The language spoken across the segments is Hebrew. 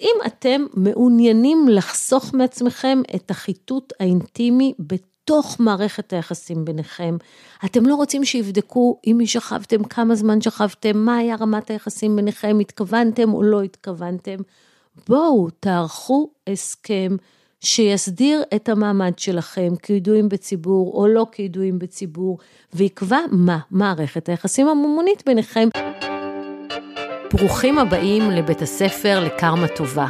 אם אתם מעוניינים לחסוך מעצמכם את החיטוט האינטימי בתוך מערכת היחסים ביניכם, אתם לא רוצים שיבדקו עם מי שכבתם, כמה זמן שכבתם, מה היה רמת היחסים ביניכם, התכוונתם או לא התכוונתם, בואו תערכו הסכם שיסדיר את המעמד שלכם כידועים בציבור או לא כידועים בציבור, ויקבע מה מערכת היחסים הממונית ביניכם. ברוכים הבאים לבית הספר לקרמה טובה.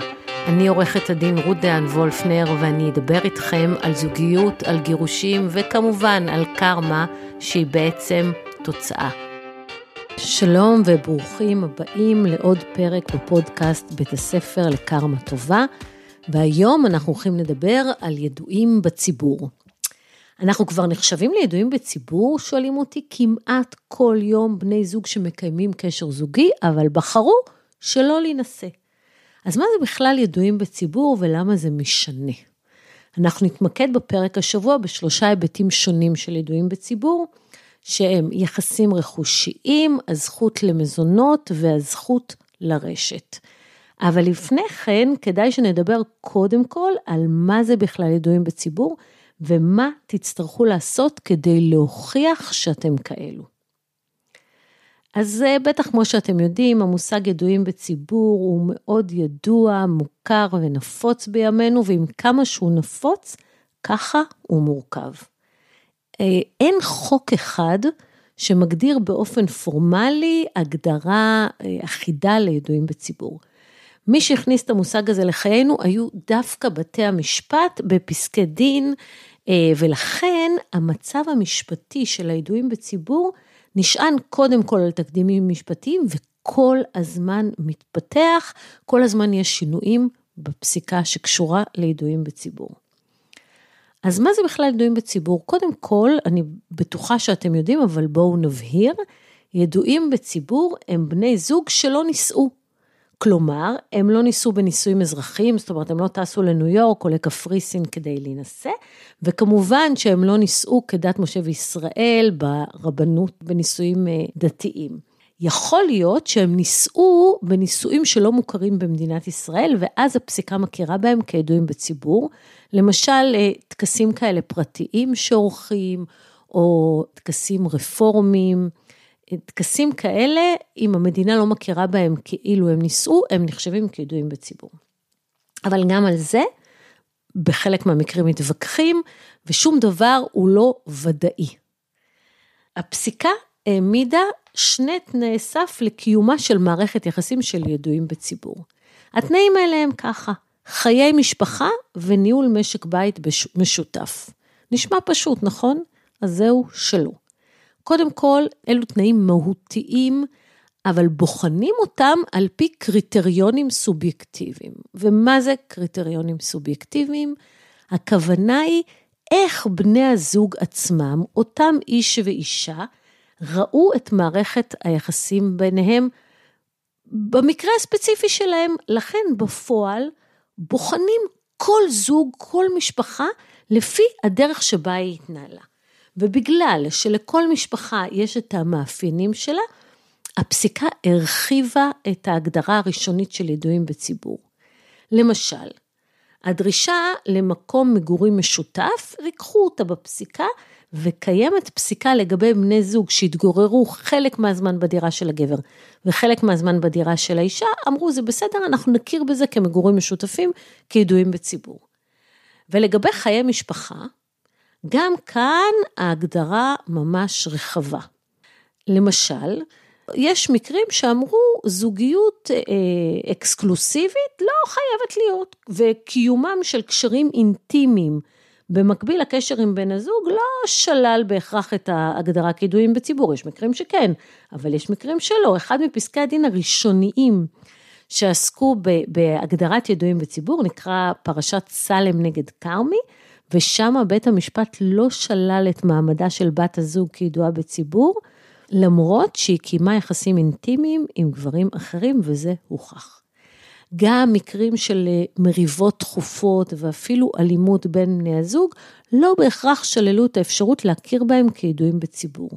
אני עורכת הדין רות דהן וולפנר ואני אדבר איתכם על זוגיות, על גירושים וכמובן על קרמה שהיא בעצם תוצאה. שלום וברוכים הבאים לעוד פרק בפודקאסט בית הספר לקרמה טובה, והיום אנחנו הולכים לדבר על ידועים בציבור. אנחנו כבר נחשבים לידועים בציבור, שואלים אותי, כמעט כל יום בני זוג שמקיימים קשר זוגי, אבל בחרו שלא להינשא. אז מה זה בכלל ידועים בציבור ולמה זה משנה? אנחנו נתמקד בפרק השבוע בשלושה היבטים שונים של ידועים בציבור, שהם יחסים רכושיים, הזכות למזונות והזכות לרשת. אבל לפני כן, כדאי שנדבר קודם כל על מה זה בכלל ידועים בציבור, ומה תצטרכו לעשות כדי להוכיח שאתם כאלו. אז בטח כמו שאתם יודעים, המושג ידועים בציבור הוא מאוד ידוע, מוכר ונפוץ בימינו, ועם כמה שהוא נפוץ, ככה הוא מורכב. אה, אין חוק אחד שמגדיר באופן פורמלי הגדרה אה, אחידה לידועים בציבור. מי שהכניס את המושג הזה לחיינו היו דווקא בתי המשפט בפסקי דין, אה, ולכן המצב המשפטי של הידועים בציבור נשען קודם כל על תקדימים משפטיים וכל הזמן מתפתח, כל הזמן יש שינויים בפסיקה שקשורה לידועים בציבור. אז מה זה בכלל ידועים בציבור? קודם כל, אני בטוחה שאתם יודעים, אבל בואו נבהיר, ידועים בציבור הם בני זוג שלא נישאו. כלומר, הם לא ניסו בנישואים אזרחיים, זאת אומרת, הם לא טסו לניו יורק או לקפריסין כדי להינשא, וכמובן שהם לא נישאו כדת משה וישראל ברבנות בנישואים אה, דתיים. יכול להיות שהם נישאו בנישואים שלא מוכרים במדינת ישראל, ואז הפסיקה מכירה בהם כידועים בציבור. למשל, אה, טקסים כאלה פרטיים שעורכים, או טקסים רפורמיים. טקסים כאלה, אם המדינה לא מכירה בהם כאילו הם נישאו, הם נחשבים כידועים בציבור. אבל גם על זה, בחלק מהמקרים מתווכחים, ושום דבר הוא לא ודאי. הפסיקה העמידה שני תנאי סף לקיומה של מערכת יחסים של ידועים בציבור. התנאים האלה הם ככה, חיי משפחה וניהול משק בית משותף. נשמע פשוט, נכון? אז זהו שלא. קודם כל, אלו תנאים מהותיים, אבל בוחנים אותם על פי קריטריונים סובייקטיביים. ומה זה קריטריונים סובייקטיביים? הכוונה היא איך בני הזוג עצמם, אותם איש ואישה, ראו את מערכת היחסים ביניהם במקרה הספציפי שלהם. לכן בפועל בוחנים כל זוג, כל משפחה, לפי הדרך שבה היא התנהלה. ובגלל שלכל משפחה יש את המאפיינים שלה, הפסיקה הרחיבה את ההגדרה הראשונית של ידועים בציבור. למשל, הדרישה למקום מגורים משותף, ריקחו אותה בפסיקה, וקיימת פסיקה לגבי בני זוג שהתגוררו חלק מהזמן בדירה של הגבר וחלק מהזמן בדירה של האישה, אמרו זה בסדר, אנחנו נכיר בזה כמגורים משותפים, כידועים בציבור. ולגבי חיי משפחה, גם כאן ההגדרה ממש רחבה. למשל, יש מקרים שאמרו זוגיות אה, אקסקלוסיבית לא חייבת להיות, וקיומם של קשרים אינטימיים במקביל לקשר עם בן הזוג לא שלל בהכרח את ההגדרה כידועים בציבור, יש מקרים שכן, אבל יש מקרים שלא. אחד מפסקי הדין הראשוניים שעסקו בהגדרת ידועים בציבור נקרא פרשת סלם נגד כרמי, ושם בית המשפט לא שלל את מעמדה של בת הזוג כידועה בציבור, למרות שהיא קיימה יחסים אינטימיים עם גברים אחרים, וזה הוכח. גם מקרים של אה, מריבות תכופות ואפילו אלימות בין בני הזוג, לא בהכרח שללו את האפשרות להכיר בהם כידועים בציבור.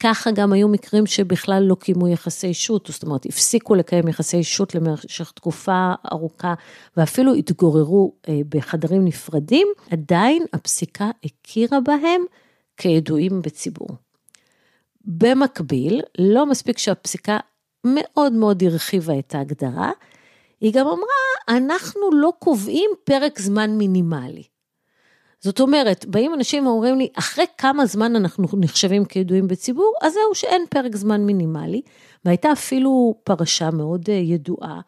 ככה גם היו מקרים שבכלל לא קיימו יחסי אישות, זאת אומרת, הפסיקו לקיים יחסי אישות למשך תקופה ארוכה, ואפילו התגוררו אה, בחדרים נפרדים, עדיין הפסיקה הכירה בהם כידועים בציבור. במקביל, לא מספיק שהפסיקה מאוד מאוד הרחיבה את ההגדרה, היא גם אמרה, אנחנו לא קובעים פרק זמן מינימלי. זאת אומרת, באים אנשים ואומרים לי, אחרי כמה זמן אנחנו נחשבים כידועים בציבור, אז זהו שאין פרק זמן מינימלי, והייתה אפילו פרשה מאוד אה, ידועה,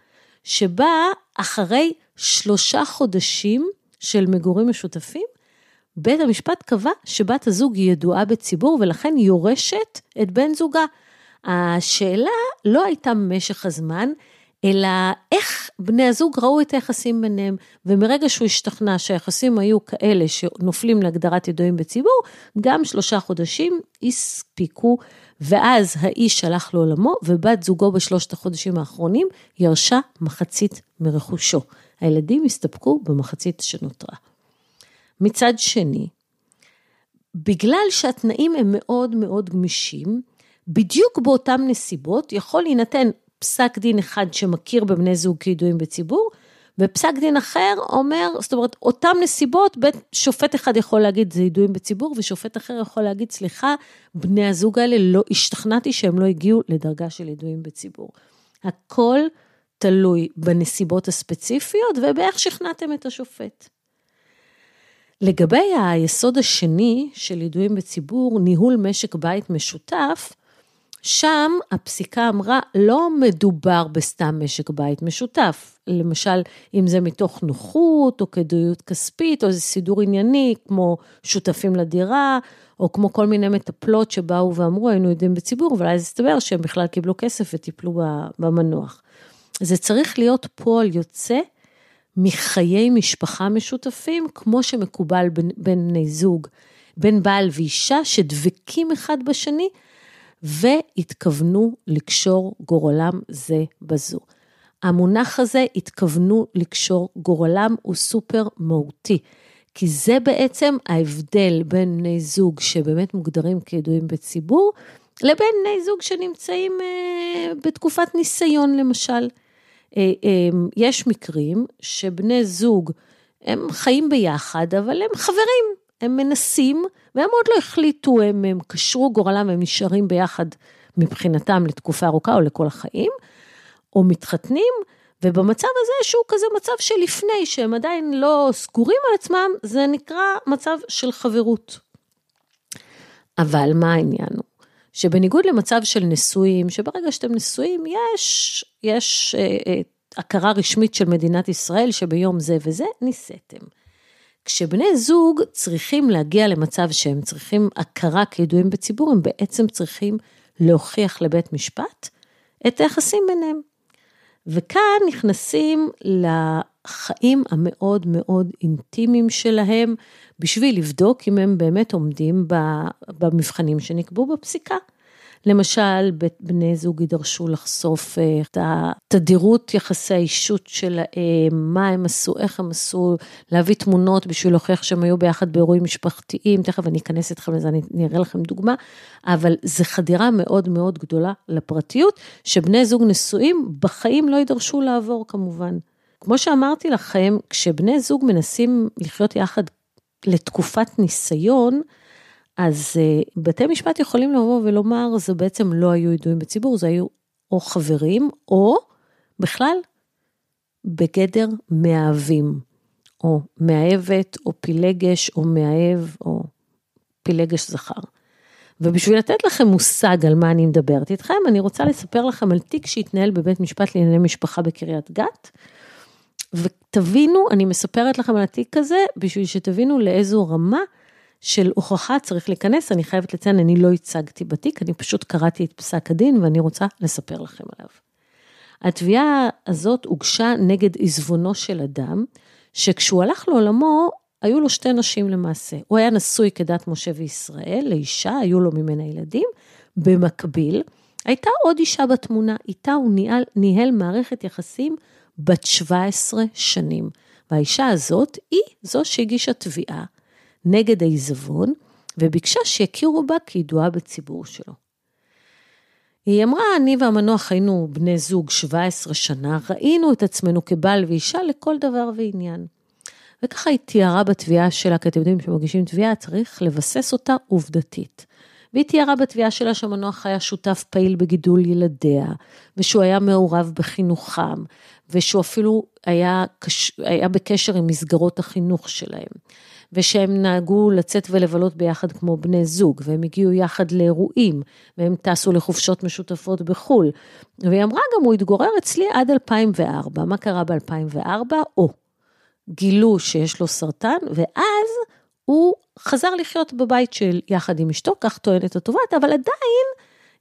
שבה אחרי שלושה חודשים של מגורים משותפים, בית המשפט קבע שבת הזוג היא ידועה בציבור ולכן יורשת את בן זוגה. השאלה לא הייתה משך הזמן, אלא איך בני הזוג ראו את היחסים ביניהם, ומרגע שהוא השתכנע שהיחסים היו כאלה שנופלים להגדרת ידועים בציבור, גם שלושה חודשים הספיקו, ואז האיש הלך לעולמו, ובת זוגו בשלושת החודשים האחרונים ירשה מחצית מרכושו. הילדים הסתפקו במחצית שנותרה. מצד שני, בגלל שהתנאים הם מאוד מאוד גמישים, בדיוק באותן נסיבות יכול להינתן פסק דין אחד שמכיר בבני זוג כידועים בציבור, ופסק דין אחר אומר, זאת אומרת, אותם נסיבות, בית, שופט אחד יכול להגיד זה ידועים בציבור, ושופט אחר יכול להגיד, סליחה, בני הזוג האלה לא, השתכנעתי שהם לא הגיעו לדרגה של ידועים בציבור. הכל תלוי בנסיבות הספציפיות ובאיך שכנעתם את השופט. לגבי היסוד השני של ידועים בציבור, ניהול משק בית משותף, שם הפסיקה אמרה, לא מדובר בסתם משק בית משותף. למשל, אם זה מתוך נוחות, או כדאיות כספית, או איזה סידור ענייני, כמו שותפים לדירה, או כמו כל מיני מטפלות שבאו ואמרו, היינו יודעים בציבור, אבל אז הסתבר שהם בכלל קיבלו כסף וטיפלו במנוח. זה צריך להיות פועל יוצא מחיי משפחה משותפים, כמו שמקובל בין, בין בני זוג, בין בעל ואישה, שדבקים אחד בשני, והתכוונו לקשור גורלם זה בזו. המונח הזה, התכוונו לקשור גורלם, הוא סופר מהותי. כי זה בעצם ההבדל בין בני זוג שבאמת מוגדרים כידועים בציבור, לבין בני זוג שנמצאים אה, בתקופת ניסיון למשל. אה, אה, יש מקרים שבני זוג, הם חיים ביחד, אבל הם חברים, הם מנסים, והם עוד לא החליטו, הם, הם קשרו גורלם, הם נשארים ביחד מבחינתם לתקופה ארוכה או לכל החיים, או מתחתנים, ובמצב הזה שהוא כזה מצב שלפני, שהם עדיין לא סגורים על עצמם, זה נקרא מצב של חברות. אבל מה העניין הוא? שבניגוד למצב של נשואים, שברגע שאתם נשואים, יש, יש אה, אה, הכרה רשמית של מדינת ישראל שביום זה וזה נישאתם. כשבני זוג צריכים להגיע למצב שהם צריכים הכרה כידועים בציבור, הם בעצם צריכים להוכיח לבית משפט את היחסים ביניהם. וכאן נכנסים לחיים המאוד מאוד אינטימיים שלהם, בשביל לבדוק אם הם באמת עומדים במבחנים שנקבעו בפסיקה. למשל, בני זוג יידרשו לחשוף אה, את התדירות יחסי האישות שלהם, מה הם עשו, איך הם עשו, להביא תמונות בשביל להוכיח שהם היו ביחד באירועים משפחתיים, תכף אני אכנס איתכם לזה, אני אראה לכם דוגמה, אבל זו חדירה מאוד מאוד גדולה לפרטיות, שבני זוג נשואים בחיים לא יידרשו לעבור כמובן. כמו שאמרתי לכם, כשבני זוג מנסים לחיות יחד לתקופת ניסיון, אז אה, בתי משפט יכולים לבוא ולומר, זה בעצם לא היו ידועים בציבור, זה היו או חברים, או בכלל בגדר מאהבים, או מאהבת, או פילגש, או מאהב, או פילגש זכר. ובשביל לתת לכם מושג על מה אני מדברת איתכם, אני רוצה לספר לכם על תיק שהתנהל בבית משפט לענייני משפחה בקריית גת. ותבינו, אני מספרת לכם על התיק הזה, בשביל שתבינו לאיזו רמה של הוכחה צריך להיכנס, אני חייבת לציין, אני לא הצגתי בתיק, אני פשוט קראתי את פסק הדין ואני רוצה לספר לכם עליו. התביעה הזאת הוגשה נגד עזבונו של אדם, שכשהוא הלך לעולמו, היו לו שתי נשים למעשה. הוא היה נשוי כדת משה וישראל, לאישה, היו לו ממנה ילדים. במקביל, הייתה עוד אישה בתמונה, איתה הוא ניהל, ניהל מערכת יחסים בת 17 שנים. והאישה הזאת היא זו שהגישה תביעה נגד העיזבון, וביקשה שיכירו בה כידועה בציבור שלו. היא אמרה, אני והמנוח היינו בני זוג 17 שנה, ראינו את עצמנו כבעל ואישה לכל דבר ועניין. וככה היא תיארה בתביעה שלה, כי אתם יודעים, כשמגישים תביעה צריך לבסס אותה עובדתית. והיא תיארה בתביעה שלה שהמנוח היה שותף פעיל בגידול ילדיה, ושהוא היה מעורב בחינוכם, ושהוא אפילו היה, היה בקשר עם מסגרות החינוך שלהם. ושהם נהגו לצאת ולבלות ביחד כמו בני זוג, והם הגיעו יחד לאירועים, והם טסו לחופשות משותפות בחו"ל. והיא אמרה גם, הוא התגורר אצלי עד 2004. מה קרה ב-2004? או, גילו שיש לו סרטן, ואז הוא חזר לחיות בבית של יחד עם אשתו, כך טוענת התובעת, אבל עדיין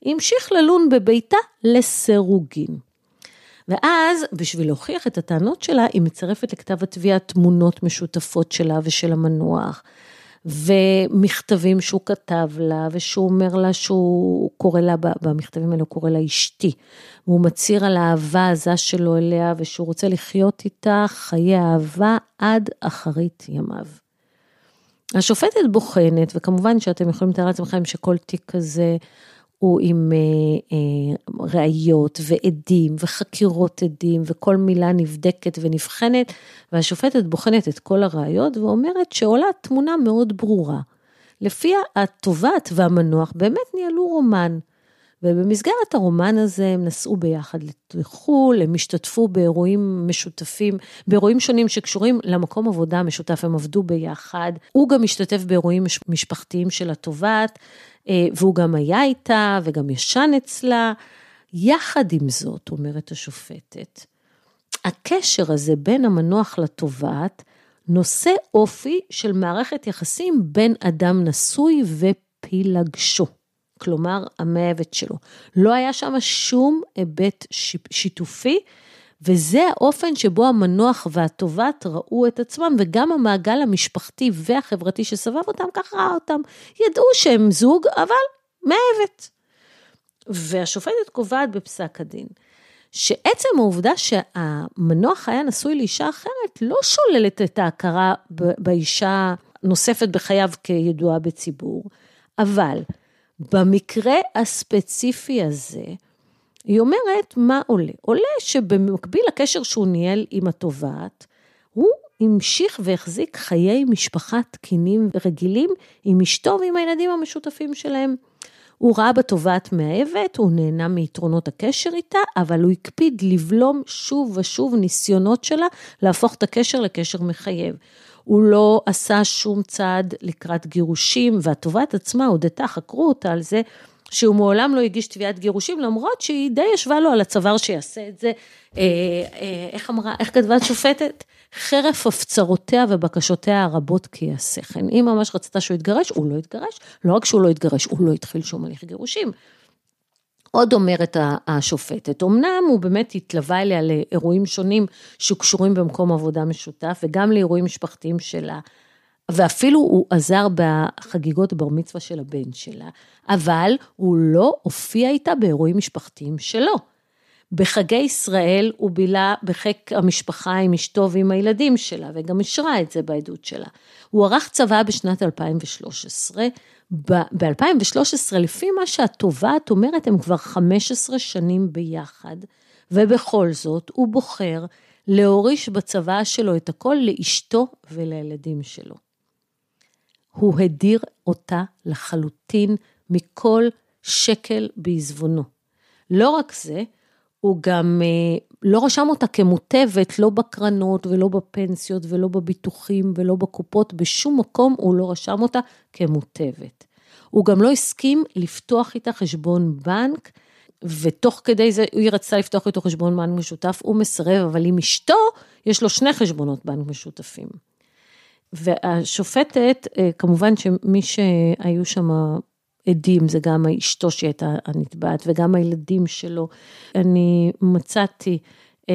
המשיך ללון בביתה לסירוגין. ואז, בשביל להוכיח את הטענות שלה, היא מצרפת לכתב התביעה תמונות משותפות שלה ושל המנוח, ומכתבים שהוא כתב לה, ושהוא אומר לה שהוא קורא לה, במכתבים האלה הוא קורא לה אשתי. והוא מצהיר על האהבה העזה שלו אליה, ושהוא רוצה לחיות איתה חיי אהבה עד אחרית ימיו. השופטת בוחנת, וכמובן שאתם יכולים לתאר לעצמכם שכל תיק כזה הוא עם אה, אה, ראיות ועדים וחקירות עדים וכל מילה נבדקת ונבחנת, והשופטת בוחנת את כל הראיות ואומרת שעולה תמונה מאוד ברורה. לפיה התובעת והמנוח באמת ניהלו רומן. ובמסגרת הרומן הזה הם נסעו ביחד לחו"ל, הם השתתפו באירועים משותפים, באירועים שונים שקשורים למקום עבודה המשותף, הם עבדו ביחד. הוא גם השתתף באירועים משפחתיים של התובעת, אה, והוא גם היה איתה וגם ישן אצלה. יחד עם זאת, אומרת השופטת, הקשר הזה בין המנוח לתובעת, נושא אופי של מערכת יחסים בין אדם נשוי ופילגשו. כלומר המאהבת שלו. לא היה שם שום היבט שיתופי, וזה האופן שבו המנוח והטובת ראו את עצמם, וגם המעגל המשפחתי והחברתי שסבב אותם, ככה ראה אותם. ידעו שהם זוג, אבל מאהבת. והשופטת קובעת בפסק הדין, שעצם העובדה שהמנוח היה נשוי לאישה אחרת, לא שוללת את ההכרה באישה נוספת בחייו כידועה בציבור, אבל במקרה הספציפי הזה, היא אומרת, מה עולה? עולה שבמקביל לקשר שהוא ניהל עם התובעת, הוא המשיך והחזיק חיי משפחה תקינים ורגילים עם אשתו ועם הילדים המשותפים שלהם. הוא ראה בתובעת מאהבת, הוא נהנה מיתרונות הקשר איתה, אבל הוא הקפיד לבלום שוב ושוב ניסיונות שלה להפוך את הקשר לקשר מחייב. הוא לא עשה שום צעד לקראת גירושים, והתובעת עצמה הודתה, חקרו אותה על זה, שהוא מעולם לא הגיש תביעת גירושים, למרות שהיא די ישבה לו על הצוואר שיעשה את זה. אה, אה, איך אמרה, איך כתבה השופטת? חרף הפצרותיה ובקשותיה הרבות כי יעשה כן. היא ממש רצתה שהוא יתגרש, הוא לא יתגרש, לא רק שהוא לא יתגרש, הוא לא התחיל שום הליך גירושים. עוד אומרת השופטת, אמנם הוא באמת התלווה אליה לאירועים שונים שקשורים במקום עבודה משותף וגם לאירועים משפחתיים שלה, ואפילו הוא עזר בחגיגות בר מצווה של הבן שלה, אבל הוא לא הופיע איתה באירועים משפחתיים שלו. בחגי ישראל הוא בילה בחיק המשפחה עם אשתו ועם הילדים שלה, וגם אישרה את זה בעדות שלה. הוא ערך צבא בשנת 2013, ב-2013, לפי מה שהתובעת אומרת, הם כבר 15 שנים ביחד, ובכל זאת הוא בוחר להוריש בצבא שלו את הכל לאשתו ולילדים שלו. הוא הדיר אותה לחלוטין מכל שקל בעזבונו. לא רק זה, הוא גם אה, לא רשם אותה כמוטבת, לא בקרנות ולא בפנסיות ולא בביטוחים ולא בקופות, בשום מקום הוא לא רשם אותה כמוטבת. הוא גם לא הסכים לפתוח איתה חשבון בנק, ותוך כדי זה היא רצתה לפתוח איתו חשבון בנק משותף, הוא מסרב, אבל עם אשתו יש לו שני חשבונות בנק משותפים. והשופטת, אה, כמובן שמי שהיו שם עדים, זה גם אשתו שהייתה הנתבעת וגם הילדים שלו. אני מצאתי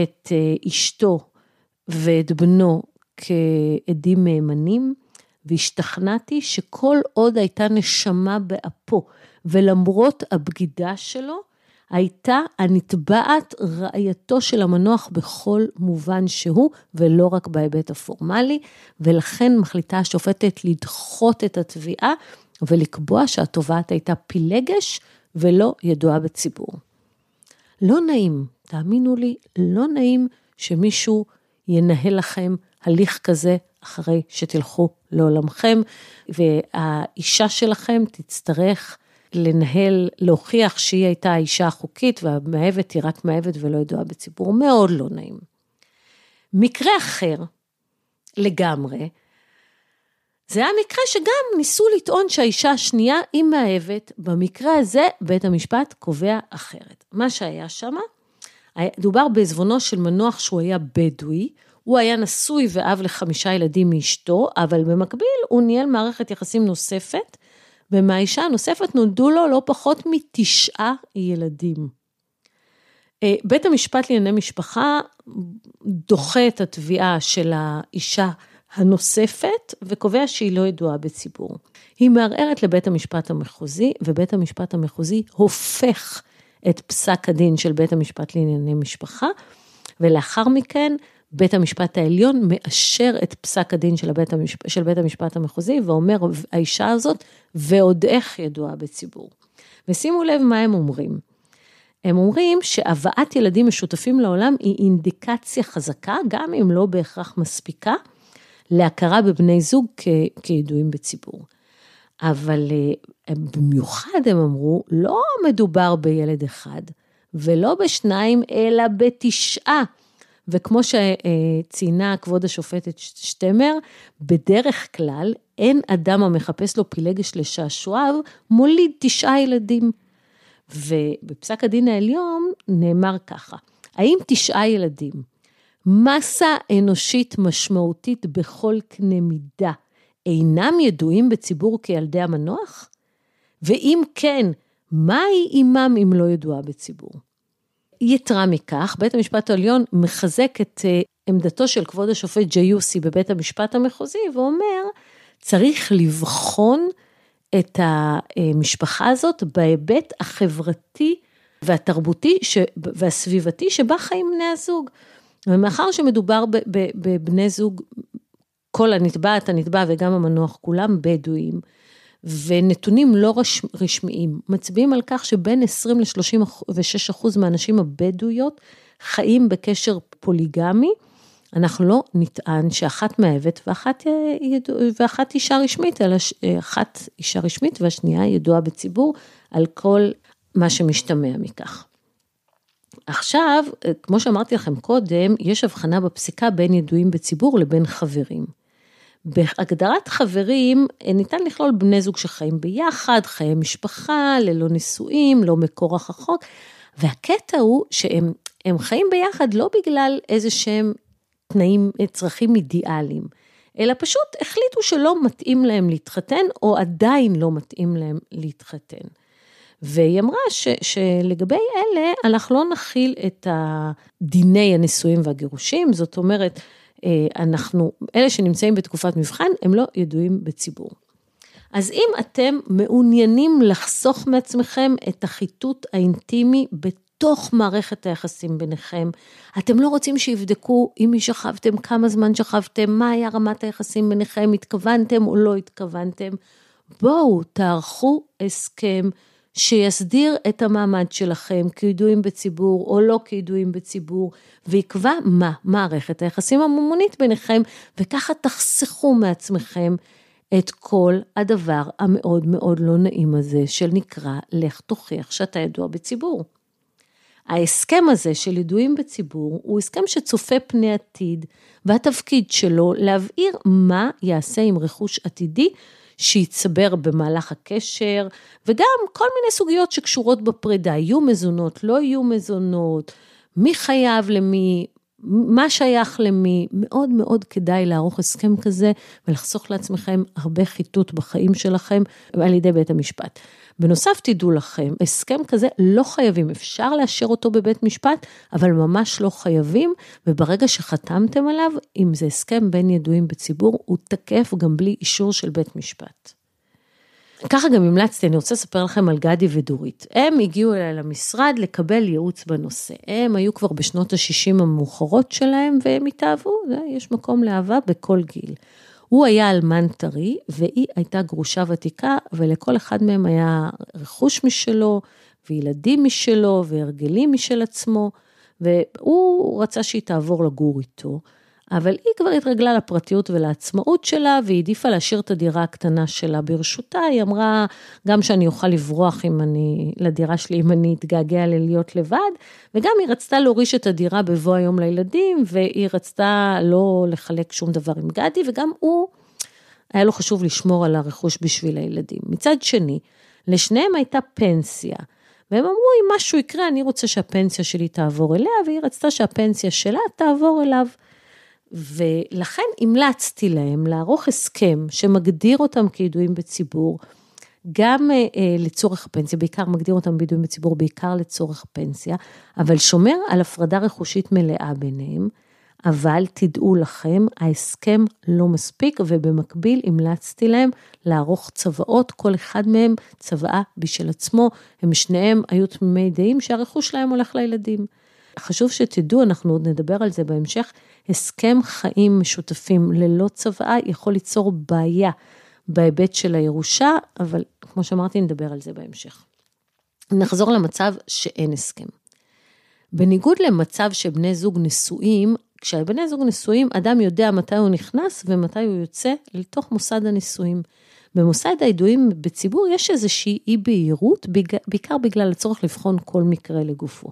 את אה, אשתו ואת בנו כעדים מהימנים, והשתכנעתי שכל עוד הייתה נשמה באפו, ולמרות הבגידה שלו, הייתה הנתבעת רעייתו של המנוח בכל מובן שהוא, ולא רק בהיבט הפורמלי, ולכן מחליטה השופטת לדחות את התביעה ולקבוע שהתובעת הייתה פילגש ולא ידועה בציבור. לא נעים, תאמינו לי, לא נעים שמישהו ינהל לכם הליך כזה אחרי שתלכו לעולמכם, והאישה שלכם תצטרך לנהל, להוכיח שהיא הייתה האישה החוקית והמאהבת היא רק מאהבת ולא ידועה בציבור, מאוד לא נעים. מקרה אחר לגמרי, זה היה מקרה שגם ניסו לטעון שהאישה השנייה היא מאהבת, במקרה הזה בית המשפט קובע אחרת. מה שהיה שם, דובר בעזבונו של מנוח שהוא היה בדואי, הוא היה נשוי ואב לחמישה ילדים מאשתו, אבל במקביל הוא ניהל מערכת יחסים נוספת, ומהאישה הנוספת נולדו לו לא פחות מתשעה ילדים. אה, בית המשפט לענייני משפחה דוחה את התביעה של האישה הנוספת וקובע שהיא לא ידועה בציבור. היא מערערת לבית המשפט המחוזי, ובית המשפט המחוזי הופך את פסק הדין של בית המשפט לענייני משפחה, ולאחר מכן בית המשפט העליון מאשר את פסק הדין של בית, המשפ... של בית המשפט המחוזי ואומר, האישה הזאת ועוד איך ידועה בציבור. ושימו לב מה הם אומרים. הם אומרים שהבאת ילדים משותפים לעולם היא אינדיקציה חזקה, גם אם לא בהכרח מספיקה, להכרה בבני זוג כ... כידועים בציבור. אבל אה, במיוחד הם אמרו, לא מדובר בילד אחד, ולא בשניים, אלא בתשעה. וכמו שציינה כבוד השופטת שטמר, בדרך כלל אין אדם המחפש לו פילגש לשעשועיו, מוליד תשעה ילדים. ובפסק הדין העליון נאמר ככה, האם תשעה ילדים, מסה אנושית משמעותית בכל קנה מידה, אינם ידועים בציבור כילדי המנוח? ואם כן, מהי עימם אם לא ידועה בציבור? יתרה מכך, בית המשפט העליון מחזק את אה, עמדתו של כבוד השופט ג'יוסי בבית המשפט המחוזי ואומר, צריך לבחון את המשפחה הזאת בהיבט החברתי והתרבותי והסביבתי שבה חיים בני הזוג. ומאחר שמדובר בבני זוג, כל הנתבעת, הנתבע וגם המנוח, כולם בדואים, ונתונים לא רשמיים מצביעים על כך שבין 20 ל-36 אחוז מהנשים הבדואיות חיים בקשר פוליגמי. אנחנו לא נטען שאחת מאהבת ואחת, ואחת אישה רשמית, אלא אחת אישה רשמית והשנייה ידועה בציבור על כל מה שמשתמע מכך. עכשיו, כמו שאמרתי לכם קודם, יש הבחנה בפסיקה בין ידועים בציבור לבין חברים. בהגדרת חברים ניתן לכלול בני זוג שחיים ביחד, חיי משפחה, ללא נישואים, לא מכורח החוק, והקטע הוא שהם חיים ביחד לא בגלל איזה שהם תנאים, צרכים אידיאליים, אלא פשוט החליטו שלא מתאים להם להתחתן, או עדיין לא מתאים להם להתחתן. והיא אמרה ש, שלגבי אלה, אנחנו לא נכיל את דיני הנישואים והגירושים, זאת אומרת, אה, אנחנו, אלה שנמצאים בתקופת מבחן, הם לא ידועים בציבור. אז אם אתם מעוניינים לחסוך מעצמכם את החיטוט האינטימי בתוך מערכת היחסים ביניכם, אתם לא רוצים שיבדקו עם מי שכבתם, כמה זמן שכבתם, מה היה רמת היחסים ביניכם, התכוונתם או לא התכוונתם, בואו תערכו הסכם שיסדיר את המעמד שלכם כידועים בציבור או לא כידועים בציבור, ויקבע מה מערכת היחסים הממונית ביניכם, וככה תחסכו מעצמכם את כל הדבר המאוד מאוד לא נעים הזה של נקרא לך תוכיח שאתה ידוע בציבור. ההסכם הזה של ידועים בציבור הוא הסכם שצופה פני עתיד, והתפקיד שלו להבהיר מה יעשה עם רכוש עתידי שיצבר במהלך הקשר, וגם כל מיני סוגיות שקשורות בפרידה, יהיו מזונות, לא יהיו מזונות, מי חייב למי, מה שייך למי, מאוד מאוד כדאי לערוך הסכם כזה ולחסוך לעצמכם הרבה חיטוט בחיים שלכם על ידי בית המשפט. בנוסף, תדעו לכם, הסכם כזה לא חייבים, אפשר לאשר אותו בבית משפט, אבל ממש לא חייבים, וברגע שחתמתם עליו, אם זה הסכם בין ידועים בציבור, הוא תקף גם בלי אישור של בית משפט. ככה גם המלצתי, אני רוצה לספר לכם על גדי ודורית. הם הגיעו אליי למשרד לקבל ייעוץ בנושא. הם היו כבר בשנות ה-60 המאוחרות שלהם, והם התאהבו, יש מקום לאהבה בכל גיל. הוא היה אלמן טרי, והיא הייתה גרושה ותיקה, ולכל אחד מהם היה רכוש משלו, וילדים משלו, והרגלים משל עצמו, והוא רצה שהיא תעבור לגור איתו. אבל היא כבר התרגלה לפרטיות ולעצמאות שלה, והיא העדיפה להשאיר את הדירה הקטנה שלה ברשותה. היא אמרה, גם שאני אוכל לברוח אם אני, לדירה שלי, אם אני אתגעגע ללהיות לבד, וגם היא רצתה להוריש את הדירה בבוא היום לילדים, והיא רצתה לא לחלק שום דבר עם גדי, וגם הוא, היה לו חשוב לשמור על הרכוש בשביל הילדים. מצד שני, לשניהם הייתה פנסיה. והם אמרו, אם משהו יקרה, אני רוצה שהפנסיה שלי תעבור אליה, והיא רצתה שהפנסיה שלה תעבור אליו. ולכן המלצתי להם לערוך הסכם שמגדיר אותם כידועים בציבור, גם אה, אה, לצורך הפנסיה, בעיקר מגדיר אותם בידועים בציבור, בעיקר לצורך הפנסיה, אבל שומר על הפרדה רכושית מלאה ביניהם. אבל תדעו לכם, ההסכם לא מספיק, ובמקביל המלצתי להם לערוך צוואות, כל אחד מהם צוואה בשל עצמו, הם שניהם היו תמימי דעים שהרכוש שלהם הולך לילדים. חשוב שתדעו, אנחנו עוד נדבר על זה בהמשך, הסכם חיים משותפים ללא צוואה יכול ליצור בעיה בהיבט של הירושה, אבל כמו שאמרתי, נדבר על זה בהמשך. נחזור למצב שאין הסכם. בניגוד למצב שבני זוג נשואים, כשבני זוג נשואים, אדם יודע מתי הוא נכנס ומתי הוא יוצא לתוך מוסד הנישואים. במוסד הידועים בציבור יש איזושהי אי בהירות, בעיקר בגלל הצורך לבחון כל מקרה לגופו.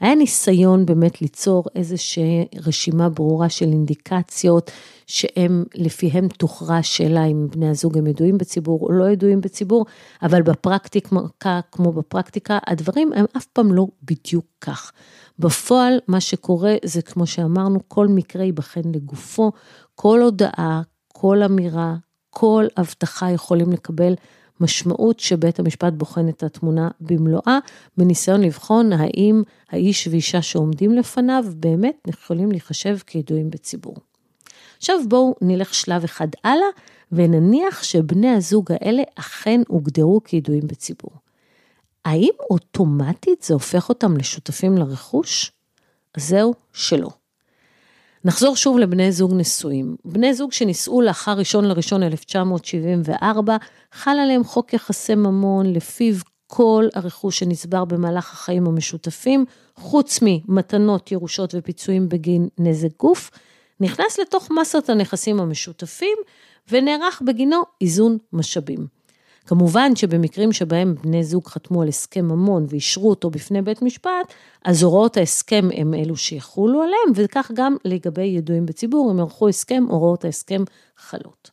היה ניסיון באמת ליצור איזושהי רשימה ברורה של אינדיקציות, שהם, לפיהם תוכרע השאלה אם בני הזוג הם ידועים בציבור או לא ידועים בציבור, אבל בפרקטיקה, כמו בפרקטיקה, הדברים הם אף פעם לא בדיוק כך. בפועל, מה שקורה זה, כמו שאמרנו, כל מקרה ייבחן לגופו, כל הודעה, כל אמירה, כל הבטחה יכולים לקבל משמעות שבית המשפט בוחן את התמונה במלואה, בניסיון לבחון האם האיש ואישה שעומדים לפניו באמת יכולים להיחשב כידועים בציבור. עכשיו בואו נלך שלב אחד הלאה, ונניח שבני הזוג האלה אכן הוגדרו כידועים בציבור. האם אוטומטית זה הופך אותם לשותפים לרכוש? זהו, שלא. נחזור שוב לבני זוג נשואים. בני זוג שנישאו לאחר ראשון לראשון 1974, חל עליהם חוק יחסי ממון, לפיו כל הרכוש שנצבר במהלך החיים המשותפים, חוץ ממתנות, ירושות ופיצויים בגין נזק גוף, נכנס לתוך מסת הנכסים המשותפים ונערך בגינו איזון משאבים. כמובן שבמקרים שבהם בני זוג חתמו על הסכם ממון ואישרו אותו בפני בית משפט, אז הוראות ההסכם הם אלו שיחולו עליהם, וכך גם לגבי ידועים בציבור, אם ערכו הסכם, הוראות ההסכם חלות.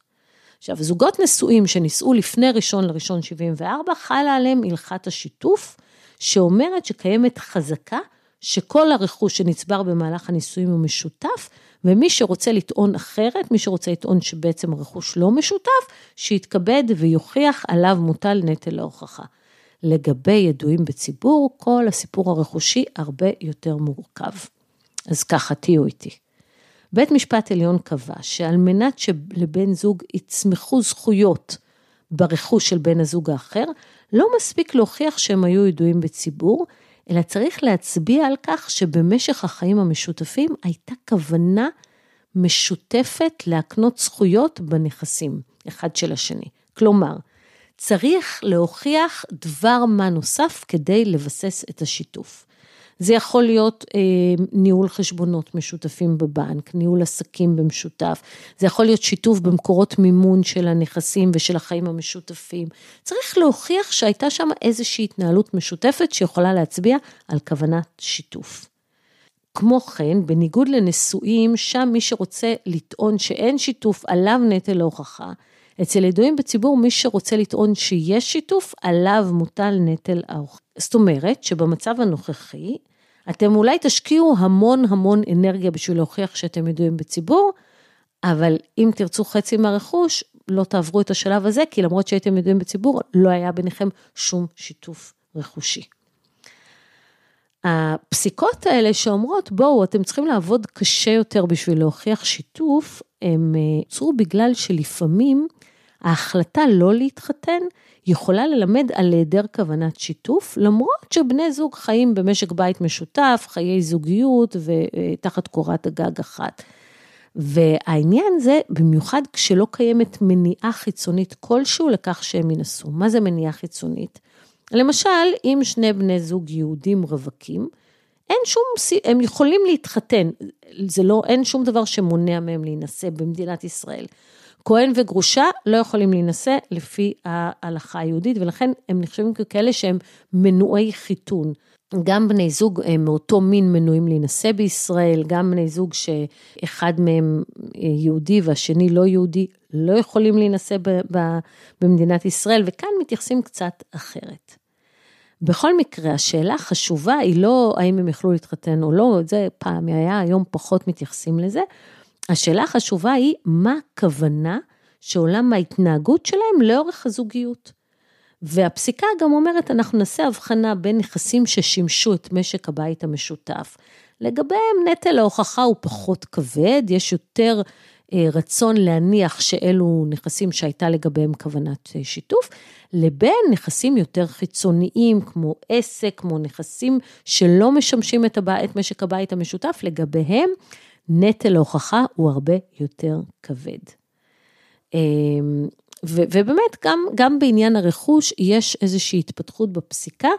עכשיו, זוגות נשואים שנישאו לפני ראשון לראשון 74, חלה עליהם הלכת השיתוף, שאומרת שקיימת חזקה שכל הרכוש שנצבר במהלך הנישואים הוא משותף, ומי שרוצה לטעון אחרת, מי שרוצה לטעון שבעצם הרכוש לא משותף, שיתכבד ויוכיח עליו מוטל נטל ההוכחה. לגבי ידועים בציבור, כל הסיפור הרכושי הרבה יותר מורכב. אז ככה, תהיו איתי. בית משפט עליון קבע שעל מנת שלבן זוג יצמחו זכויות ברכוש של בן הזוג האחר, לא מספיק להוכיח שהם היו ידועים בציבור, אלא צריך להצביע על כך שבמשך החיים המשותפים הייתה כוונה משותפת להקנות זכויות בנכסים אחד של השני. כלומר, צריך להוכיח דבר מה נוסף כדי לבסס את השיתוף. זה יכול להיות אה, ניהול חשבונות משותפים בבנק, ניהול עסקים במשותף, זה יכול להיות שיתוף במקורות מימון של הנכסים ושל החיים המשותפים. צריך להוכיח שהייתה שם איזושהי התנהלות משותפת שיכולה להצביע על כוונת שיתוף. כמו כן, בניגוד לנשואים, שם מי שרוצה לטעון שאין שיתוף, עליו נטל ההוכחה. אצל ידועים בציבור, מי שרוצה לטעון שיש שיתוף, עליו מוטל נטל ההוכחה. זאת אומרת שבמצב הנוכחי, אתם אולי תשקיעו המון המון אנרגיה בשביל להוכיח שאתם ידועים בציבור, אבל אם תרצו חצי מהרכוש, לא תעברו את השלב הזה, כי למרות שהייתם ידועים בציבור, לא היה ביניכם שום שיתוף רכושי. הפסיקות האלה שאומרות, בואו, אתם צריכים לעבוד קשה יותר בשביל להוכיח שיתוף, הם נוצרו אה, בגלל שלפעמים ההחלטה לא להתחתן יכולה ללמד על היעדר כוונת שיתוף, למרות שבני זוג חיים במשק בית משותף, חיי זוגיות ותחת קורת הגג אחת. והעניין זה, במיוחד כשלא קיימת מניעה חיצונית כלשהו לכך שהם ינסו. מה זה מניעה חיצונית? למשל, אם שני בני זוג יהודים רווקים, אין שום, הם יכולים להתחתן, זה לא, אין שום דבר שמונע מהם להינשא במדינת ישראל. כהן וגרושה לא יכולים להינשא לפי ההלכה היהודית, ולכן הם נחשבים ככאלה שהם מנועי חיתון. גם בני זוג אה, מאותו מין מנועים להינשא בישראל, גם בני זוג שאחד מהם אה, יהודי והשני לא יהודי, לא יכולים להינשא במדינת ישראל, וכאן מתייחסים קצת אחרת. בכל מקרה, השאלה החשובה היא לא האם הם יכלו להתחתן או לא, זה פעם היה, היום פחות מתייחסים לזה. השאלה החשובה היא, מה הכוונה שעולם ההתנהגות שלהם לאורך הזוגיות. והפסיקה גם אומרת, אנחנו נעשה הבחנה בין נכסים ששימשו את משק הבית המשותף. לגביהם נטל ההוכחה הוא פחות כבד, יש יותר אה, רצון להניח שאלו נכסים שהייתה לגביהם כוונת אה, שיתוף, לבין נכסים יותר חיצוניים, כמו עסק, כמו נכסים שלא משמשים את, הבא, את משק הבית המשותף, לגביהם נטל ההוכחה הוא הרבה יותר כבד. אמ, ו, ובאמת, גם, גם בעניין הרכוש יש איזושהי התפתחות בפסיקה,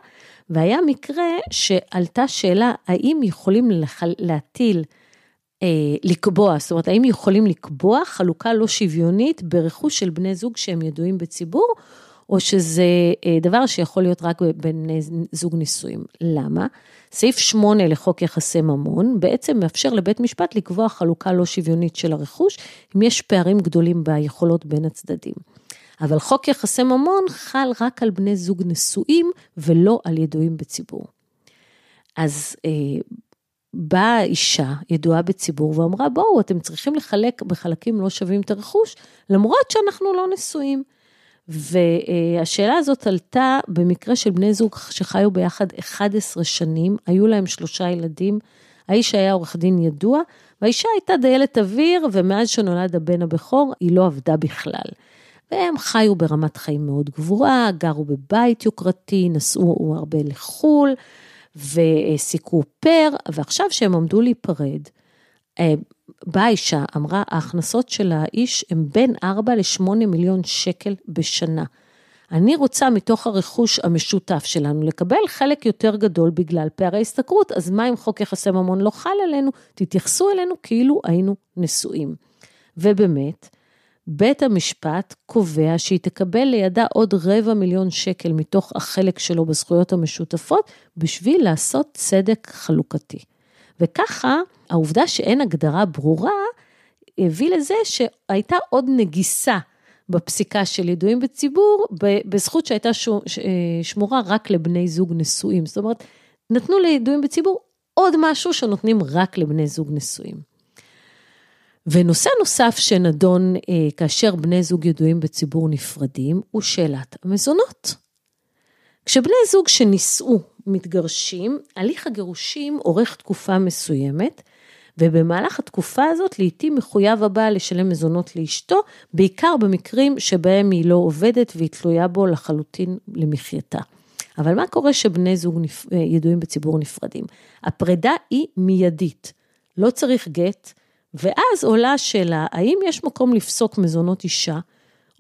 והיה מקרה שעלתה שאלה, האם יכולים להטיל, אה, לקבוע, זאת אומרת, האם יכולים לקבוע חלוקה לא שוויונית ברכוש של בני זוג שהם ידועים בציבור, או שזה אה, דבר שיכול להיות רק בין זוג נישואים. למה? סעיף 8 לחוק יחסי ממון בעצם מאפשר לבית משפט לקבוע חלוקה לא שוויונית של הרכוש, אם יש פערים גדולים ביכולות בין הצדדים. אבל חוק יחסי ממון חל רק על בני זוג נשואים ולא על ידועים בציבור. אז אה, באה אישה ידועה בציבור ואמרה, בואו, אתם צריכים לחלק בחלקים לא שווים את הרכוש, למרות שאנחנו לא נשואים. והשאלה הזאת עלתה במקרה של בני זוג שחיו ביחד 11 שנים, היו להם שלושה ילדים, האיש היה עורך דין ידוע, והאישה הייתה דיילת אוויר, ומאז שנולד הבן הבכור, היא לא עבדה בכלל. והם חיו ברמת חיים מאוד גבוהה, גרו בבית יוקרתי, נסעו הרבה לחו"ל, וסיכו פר, ועכשיו שהם עמדו להיפרד, אה, באה אישה, אמרה, ההכנסות של האיש הן בין 4 ל-8 מיליון שקל בשנה. אני רוצה מתוך הרכוש המשותף שלנו לקבל חלק יותר גדול בגלל פערי השתכרות, אז מה אם חוק יחסי ממון לא חל עלינו? תתייחסו אלינו כאילו היינו נשואים. ובאמת, בית המשפט קובע שהיא תקבל לידה עוד רבע מיליון שקל מתוך החלק שלו בזכויות המשותפות, בשביל לעשות צדק חלוקתי. וככה, העובדה שאין הגדרה ברורה, הביא לזה שהייתה עוד נגיסה בפסיקה של ידועים בציבור, בזכות שהייתה שמורה רק לבני זוג נשואים. זאת אומרת, נתנו לידועים בציבור עוד משהו שנותנים רק לבני זוג נשואים. ונושא נוסף שנדון אה, כאשר בני זוג ידועים בציבור נפרדים, הוא שאלת המזונות. כשבני זוג שנישאו מתגרשים, הליך הגירושים אורך תקופה מסוימת, ובמהלך התקופה הזאת לעתים מחויב הבעל לשלם מזונות לאשתו, בעיקר במקרים שבהם היא לא עובדת והיא תלויה בו לחלוטין למחייתה. אבל מה קורה שבני זוג נפ... אה, ידועים בציבור נפרדים? הפרידה היא מיידית, לא צריך גט, ואז עולה השאלה, האם יש מקום לפסוק מזונות אישה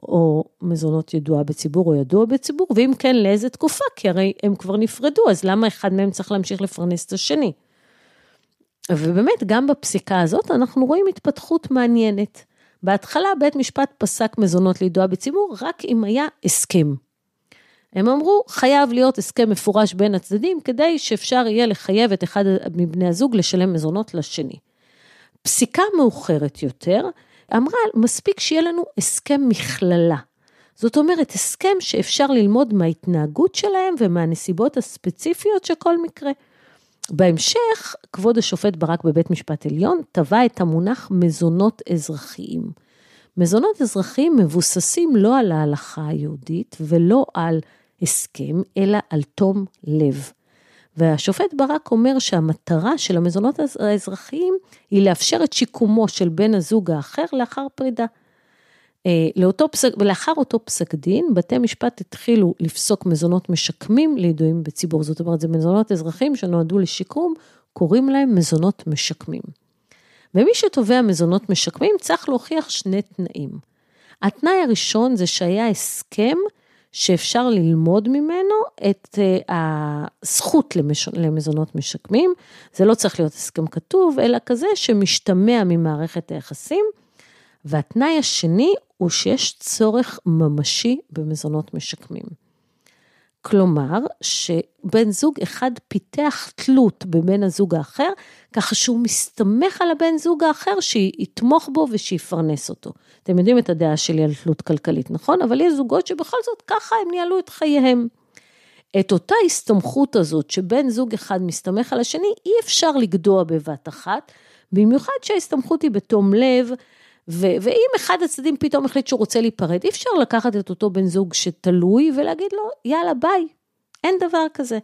או מזונות ידועה בציבור או ידוע בציבור, ואם כן, לאיזה תקופה? כי הרי הם כבר נפרדו, אז למה אחד מהם צריך להמשיך לפרנס את השני? ובאמת, גם בפסיקה הזאת אנחנו רואים התפתחות מעניינת. בהתחלה בית משפט פסק מזונות לידועה בציבור רק אם היה הסכם. הם אמרו, חייב להיות הסכם מפורש בין הצדדים כדי שאפשר יהיה לחייב את אחד מבני הזוג לשלם מזונות לשני. פסיקה מאוחרת יותר אמרה, מספיק שיהיה לנו הסכם מכללה. זאת אומרת, הסכם שאפשר ללמוד מההתנהגות שלהם ומהנסיבות הספציפיות של כל מקרה. בהמשך, כבוד השופט ברק בבית משפט עליון טבע את המונח מזונות אזרחיים. מזונות אזרחיים מבוססים לא על ההלכה היהודית ולא על הסכם, אלא על תום לב. והשופט ברק אומר שהמטרה של המזונות האזרחיים היא לאפשר את שיקומו של בן הזוג האחר לאחר פרידה. אה, לאותו פסק, ולאחר אותו פסק דין, בתי משפט התחילו לפסוק מזונות משקמים לידועים בציבור. זאת אומרת, זה מזונות אזרחים שנועדו לשיקום, קוראים להם מזונות משקמים. ומי שתובע מזונות משקמים צריך להוכיח שני תנאים. התנאי הראשון זה שהיה הסכם שאפשר ללמוד ממנו את uh, הזכות למש... למזונות משקמים. זה לא צריך להיות הסכם כתוב, אלא כזה שמשתמע ממערכת היחסים. והתנאי השני הוא שיש צורך ממשי במזונות משקמים. כלומר, שבן זוג אחד פיתח תלות בבן הזוג האחר, ככה שהוא מסתמך על הבן זוג האחר שיתמוך בו ושיפרנס אותו. אתם יודעים את הדעה שלי על תלות כלכלית, נכון? אבל יש זוגות שבכל זאת ככה הם ניהלו את חייהם. את אותה הסתמכות הזאת שבן זוג אחד מסתמך על השני, אי אפשר לגדוע בבת אחת, במיוחד שההסתמכות היא בתום לב, ואם אחד הצדדים פתאום החליט שהוא רוצה להיפרד, אי אפשר לקחת את אותו בן זוג שתלוי ולהגיד לו, יאללה, ביי. אין דבר כזה.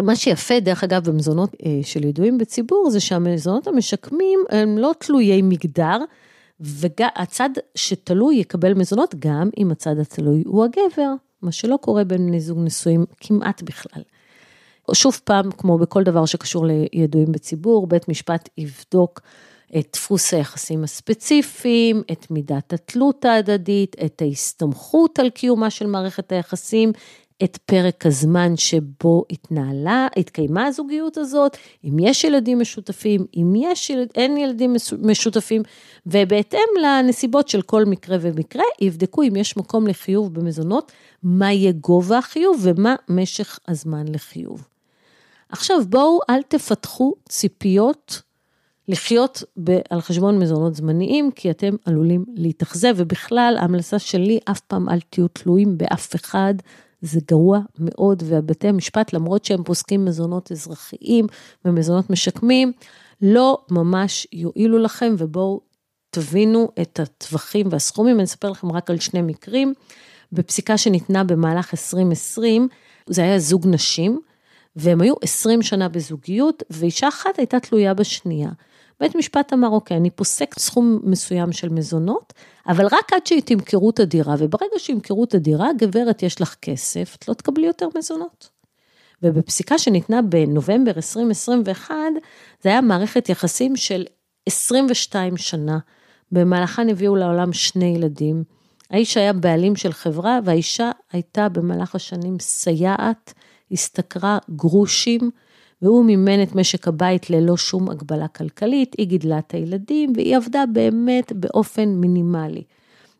מה שיפה, דרך אגב, במזונות אה, של ידועים בציבור, זה שהמזונות המשקמים הם לא תלויי מגדר, והצד שתלוי יקבל מזונות גם אם הצד התלוי הוא הגבר, מה שלא קורה בין בני זוג נשואים כמעט בכלל. שוב פעם, כמו בכל דבר שקשור לידועים בציבור, בית משפט יבדוק את דפוס היחסים הספציפיים, את מידת התלות ההדדית, את ההסתמכות על קיומה של מערכת היחסים, את פרק הזמן שבו התנהלה, התקיימה הזוגיות הזאת, אם יש ילדים משותפים, אם יש, אין ילדים משותפים, ובהתאם לנסיבות של כל מקרה ומקרה, יבדקו אם יש מקום לחיוב במזונות, מה יהיה גובה החיוב ומה משך הזמן לחיוב. עכשיו בואו אל תפתחו ציפיות לחיות ב, על חשבון מזונות זמניים, כי אתם עלולים להתאכזב, ובכלל, ההמלצה שלי, אף פעם אל תהיו תלויים באף אחד, זה גרוע מאוד, ובתי המשפט, למרות שהם פוסקים מזונות אזרחיים ומזונות משקמים, לא ממש יועילו לכם, ובואו תבינו את הטווחים והסכומים. אני אספר לכם רק על שני מקרים. בפסיקה שניתנה במהלך 2020, זה היה זוג נשים, והם היו 20 שנה בזוגיות, ואישה אחת הייתה תלויה בשנייה. בית משפט אמר, אוקיי, אני פוסק סכום מסוים של מזונות, אבל רק עד שתמכרו את הדירה, וברגע שימכרו את הדירה, גברת, יש לך כסף, את לא תקבלי יותר מזונות. ובפסיקה שניתנה בנובמבר 2021, זה היה מערכת יחסים של 22 שנה, במהלכן הביאו לעולם שני ילדים. האיש היה בעלים של חברה, והאישה הייתה במהלך השנים סייעת, השתכרה גרושים, והוא מימן את משק הבית ללא שום הגבלה כלכלית, היא גידלה את הילדים והיא עבדה באמת באופן מינימלי.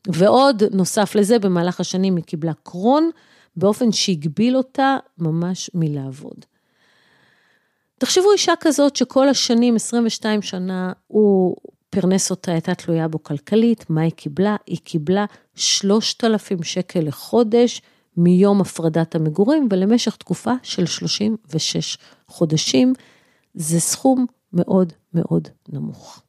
ועוד נוסף לזה, במהלך השנים היא קיבלה קרון, באופן שהגביל אותה ממש מלעבוד. תחשבו אישה כזאת שכל השנים, 22 שנה, הוא פרנס אותה, הייתה תלויה בו כלכלית, מה היא קיבלה? היא קיבלה 3,000 שקל לחודש מיום הפרדת המגורים ולמשך תקופה של 36 חודשים. זה סכום מאוד מאוד נמוך.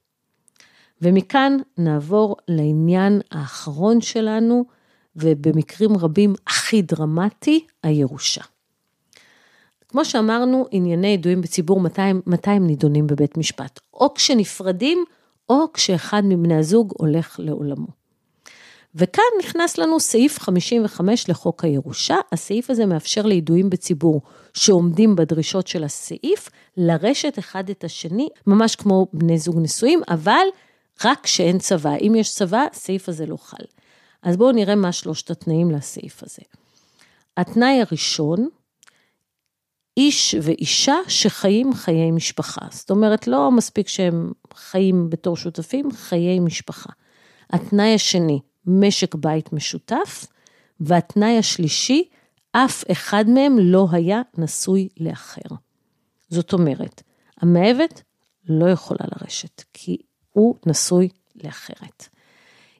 ומכאן נעבור לעניין האחרון שלנו, ובמקרים רבים הכי דרמטי, הירושה. כמו שאמרנו, ענייני ידועים בציבור, מתי, הם נידונים בבית משפט? או כשנפרדים, או כשאחד מבני הזוג הולך לעולמו. וכאן נכנס לנו סעיף 55 לחוק הירושה, הסעיף הזה מאפשר לידועים בציבור שעומדים בדרישות של הסעיף, לרשת אחד את השני, ממש כמו בני זוג נשואים, אבל רק כשאין צבא. אם יש צבא, הסעיף הזה לא חל. אז בואו נראה מה שלושת התנאים לסעיף הזה. התנאי הראשון, איש ואישה שחיים חיי משפחה. זאת אומרת, לא מספיק שהם חיים בתור שותפים, חיי משפחה. התנאי השני, משק בית משותף, והתנאי השלישי, אף אחד מהם לא היה נשוי לאחר. זאת אומרת, המאהבת לא יכולה לרשת, כי הוא נשוי לאחרת.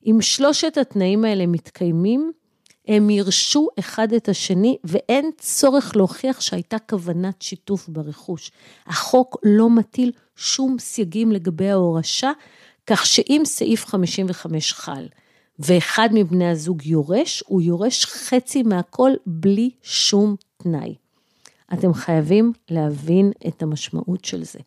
אם שלושת התנאים האלה מתקיימים, הם ירשו אחד את השני ואין צורך להוכיח שהייתה כוונת שיתוף ברכוש. החוק לא מטיל שום סייגים לגבי ההורשה, כך שאם סעיף 55 חל ואחד מבני הזוג יורש, הוא יורש חצי מהכל בלי שום תנאי. אתם חייבים להבין את המשמעות של זה.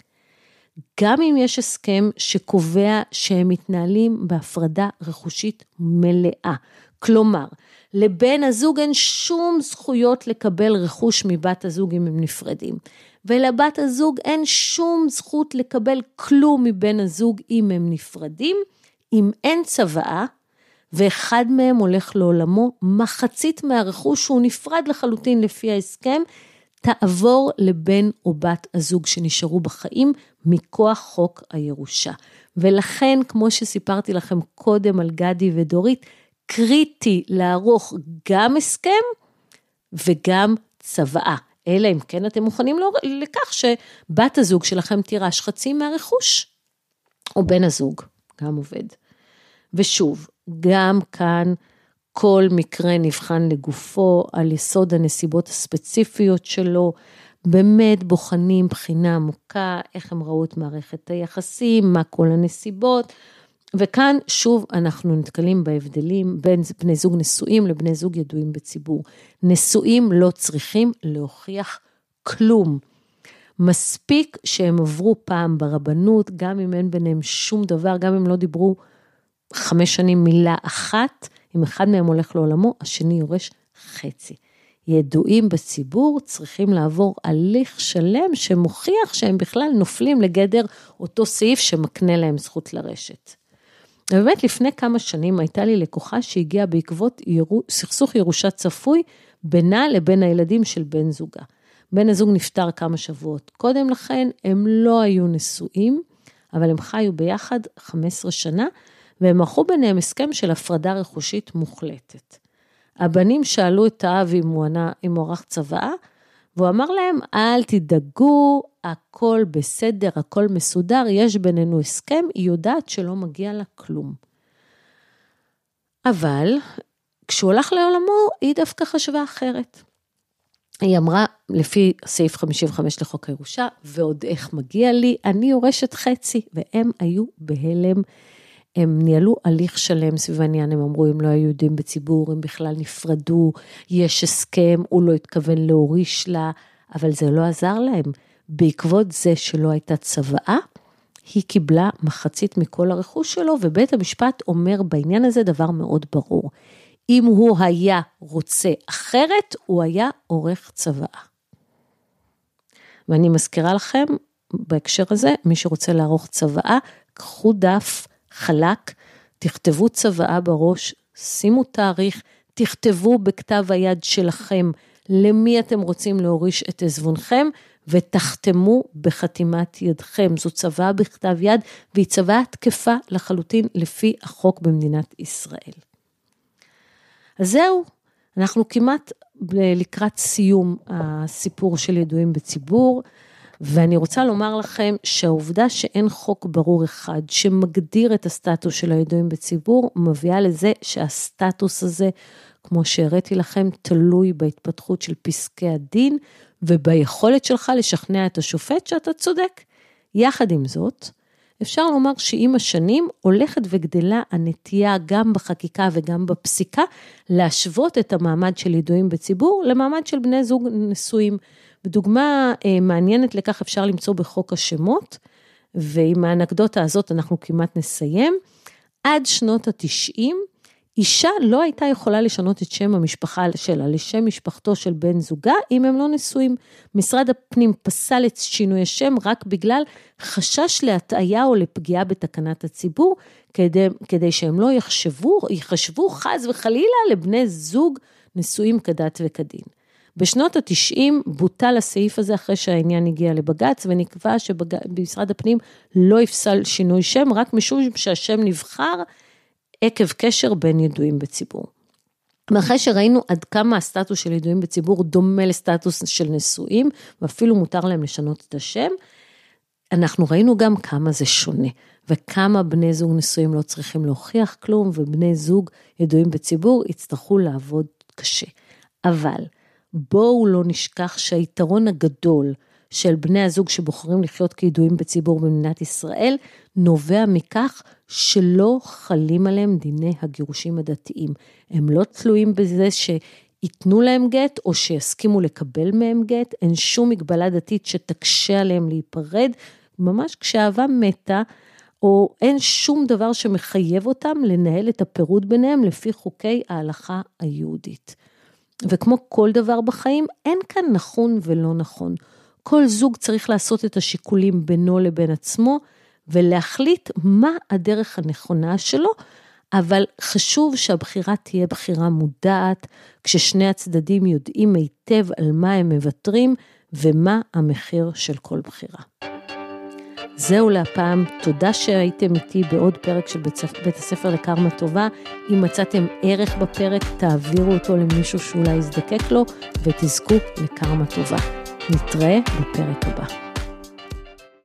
גם אם יש הסכם שקובע שהם מתנהלים בהפרדה רכושית מלאה, כלומר, לבן הזוג אין שום זכויות לקבל רכוש מבת הזוג אם הם נפרדים. ולבת הזוג אין שום זכות לקבל כלום מבן הזוג אם הם נפרדים. אם אין צוואה, ואחד מהם הולך לעולמו, מחצית מהרכוש שהוא נפרד לחלוטין לפי ההסכם, תעבור לבן או בת הזוג שנשארו בחיים מכוח חוק הירושה. ולכן, כמו שסיפרתי לכם קודם על גדי ודורית, קריטי לערוך גם הסכם וגם צוואה. אלא אם כן אתם מוכנים לכך שבת הזוג שלכם תירש חצי מהרכוש, או בן הזוג, גם עובד. ושוב, גם כאן כל מקרה נבחן לגופו על יסוד הנסיבות הספציפיות שלו, באמת בוחנים בחינה עמוקה, איך הם ראו את מערכת היחסים, מה כל הנסיבות, וכאן שוב אנחנו נתקלים בהבדלים בין בני זוג נשואים לבני זוג ידועים בציבור. נשואים לא צריכים להוכיח כלום. מספיק שהם עברו פעם ברבנות, גם אם אין ביניהם שום דבר, גם אם לא דיברו חמש שנים מילה אחת, אם אחד מהם הולך לעולמו, השני יורש חצי. ידועים בציבור צריכים לעבור הליך שלם שמוכיח שהם בכלל נופלים לגדר אותו סעיף שמקנה להם זכות לרשת. ובאמת לפני כמה שנים הייתה לי לקוחה שהגיעה בעקבות ירו, סכסוך ירושה צפוי בינה לבין הילדים של בן זוגה. בן הזוג נפטר כמה שבועות קודם לכן, הם לא היו נשואים, אבל הם חיו ביחד 15 שנה, והם ערכו ביניהם הסכם של הפרדה רכושית מוחלטת. הבנים שאלו את האב אם הוא ענה, אם הוא ערך צוואה, והוא אמר להם, אל תדאגו, הכל בסדר, הכל מסודר, יש בינינו הסכם, היא יודעת שלא מגיע לה כלום. אבל כשהוא הלך לעולמו, היא דווקא חשבה אחרת. היא אמרה, לפי סעיף 55 לחוק הירושה, ועוד איך מגיע לי, אני יורשת חצי, והם היו בהלם. הם ניהלו הליך שלם סביב העניין, הם אמרו, הם לא היו יהודים בציבור, הם בכלל נפרדו, יש הסכם, הוא לא התכוון להוריש לה, אבל זה לא עזר להם. בעקבות זה שלא הייתה צוואה, היא קיבלה מחצית מכל הרכוש שלו, ובית המשפט אומר בעניין הזה דבר מאוד ברור. אם הוא היה רוצה אחרת, הוא היה עורך צוואה. ואני מזכירה לכם, בהקשר הזה, מי שרוצה לערוך צוואה, קחו דף חלק, תכתבו צוואה בראש, שימו תאריך, תכתבו בכתב היד שלכם למי אתם רוצים להוריש את עזבונכם, ותחתמו בחתימת ידכם. זו צוואה בכתב יד, והיא צוואה תקפה לחלוטין לפי החוק במדינת ישראל. אז זהו, אנחנו כמעט לקראת סיום הסיפור של ידועים בציבור. ואני רוצה לומר לכם שהעובדה שאין חוק ברור אחד שמגדיר את הסטטוס של הידועים בציבור, מביאה לזה שהסטטוס הזה, כמו שהראיתי לכם, תלוי בהתפתחות של פסקי הדין וביכולת שלך לשכנע את השופט שאתה צודק. יחד עם זאת, אפשר לומר שעם השנים הולכת וגדלה הנטייה גם בחקיקה וגם בפסיקה להשוות את המעמד של ידועים בציבור למעמד של בני זוג נשואים. ודוגמה אה, מעניינת לכך אפשר למצוא בחוק השמות, ועם האנקדוטה הזאת אנחנו כמעט נסיים. עד שנות התשעים, אישה לא הייתה יכולה לשנות את שם המשפחה שלה לשם משפחתו של בן זוגה, אם הם לא נשואים. משרד הפנים פסל את שינוי השם רק בגלל חשש להטעיה או לפגיעה בתקנת הציבור, כדי, כדי שהם לא יחשבו, יחשבו חס וחלילה לבני זוג נשואים כדת וכדין. בשנות ה-90 בוטל הסעיף הזה אחרי שהעניין הגיע לבג"ץ, ונקבע שבמשרד הפנים לא יפסל שינוי שם, רק משום שהשם נבחר עקב קשר בין ידועים בציבור. ואחרי שראינו עד כמה הסטטוס של ידועים בציבור דומה לסטטוס של נשואים, ואפילו מותר להם לשנות את השם, אנחנו ראינו גם כמה זה שונה, וכמה בני זוג נשואים לא צריכים להוכיח כלום, ובני זוג ידועים בציבור יצטרכו לעבוד קשה. אבל בואו לא נשכח שהיתרון הגדול של בני הזוג שבוחרים לחיות כידועים בציבור במדינת ישראל, נובע מכך שלא חלים עליהם דיני הגירושים הדתיים. הם לא תלויים בזה שייתנו להם גט או שיסכימו לקבל מהם גט, אין שום מגבלה דתית שתקשה עליהם להיפרד. ממש כשאהבה מתה, או אין שום דבר שמחייב אותם לנהל את הפירוד ביניהם לפי חוקי ההלכה היהודית. וכמו כל דבר בחיים, אין כאן נכון ולא נכון. כל זוג צריך לעשות את השיקולים בינו לבין עצמו, ולהחליט מה הדרך הנכונה שלו, אבל חשוב שהבחירה תהיה בחירה מודעת, כששני הצדדים יודעים היטב על מה הם מוותרים ומה המחיר של כל בחירה. זהו להפעם, תודה שהייתם איתי בעוד פרק של בית, בית הספר לקרמה טובה. אם מצאתם ערך בפרק, תעבירו אותו למישהו שאולי יזדקק לו, ותזכו לקרמה טובה. נתראה בפרק הבא.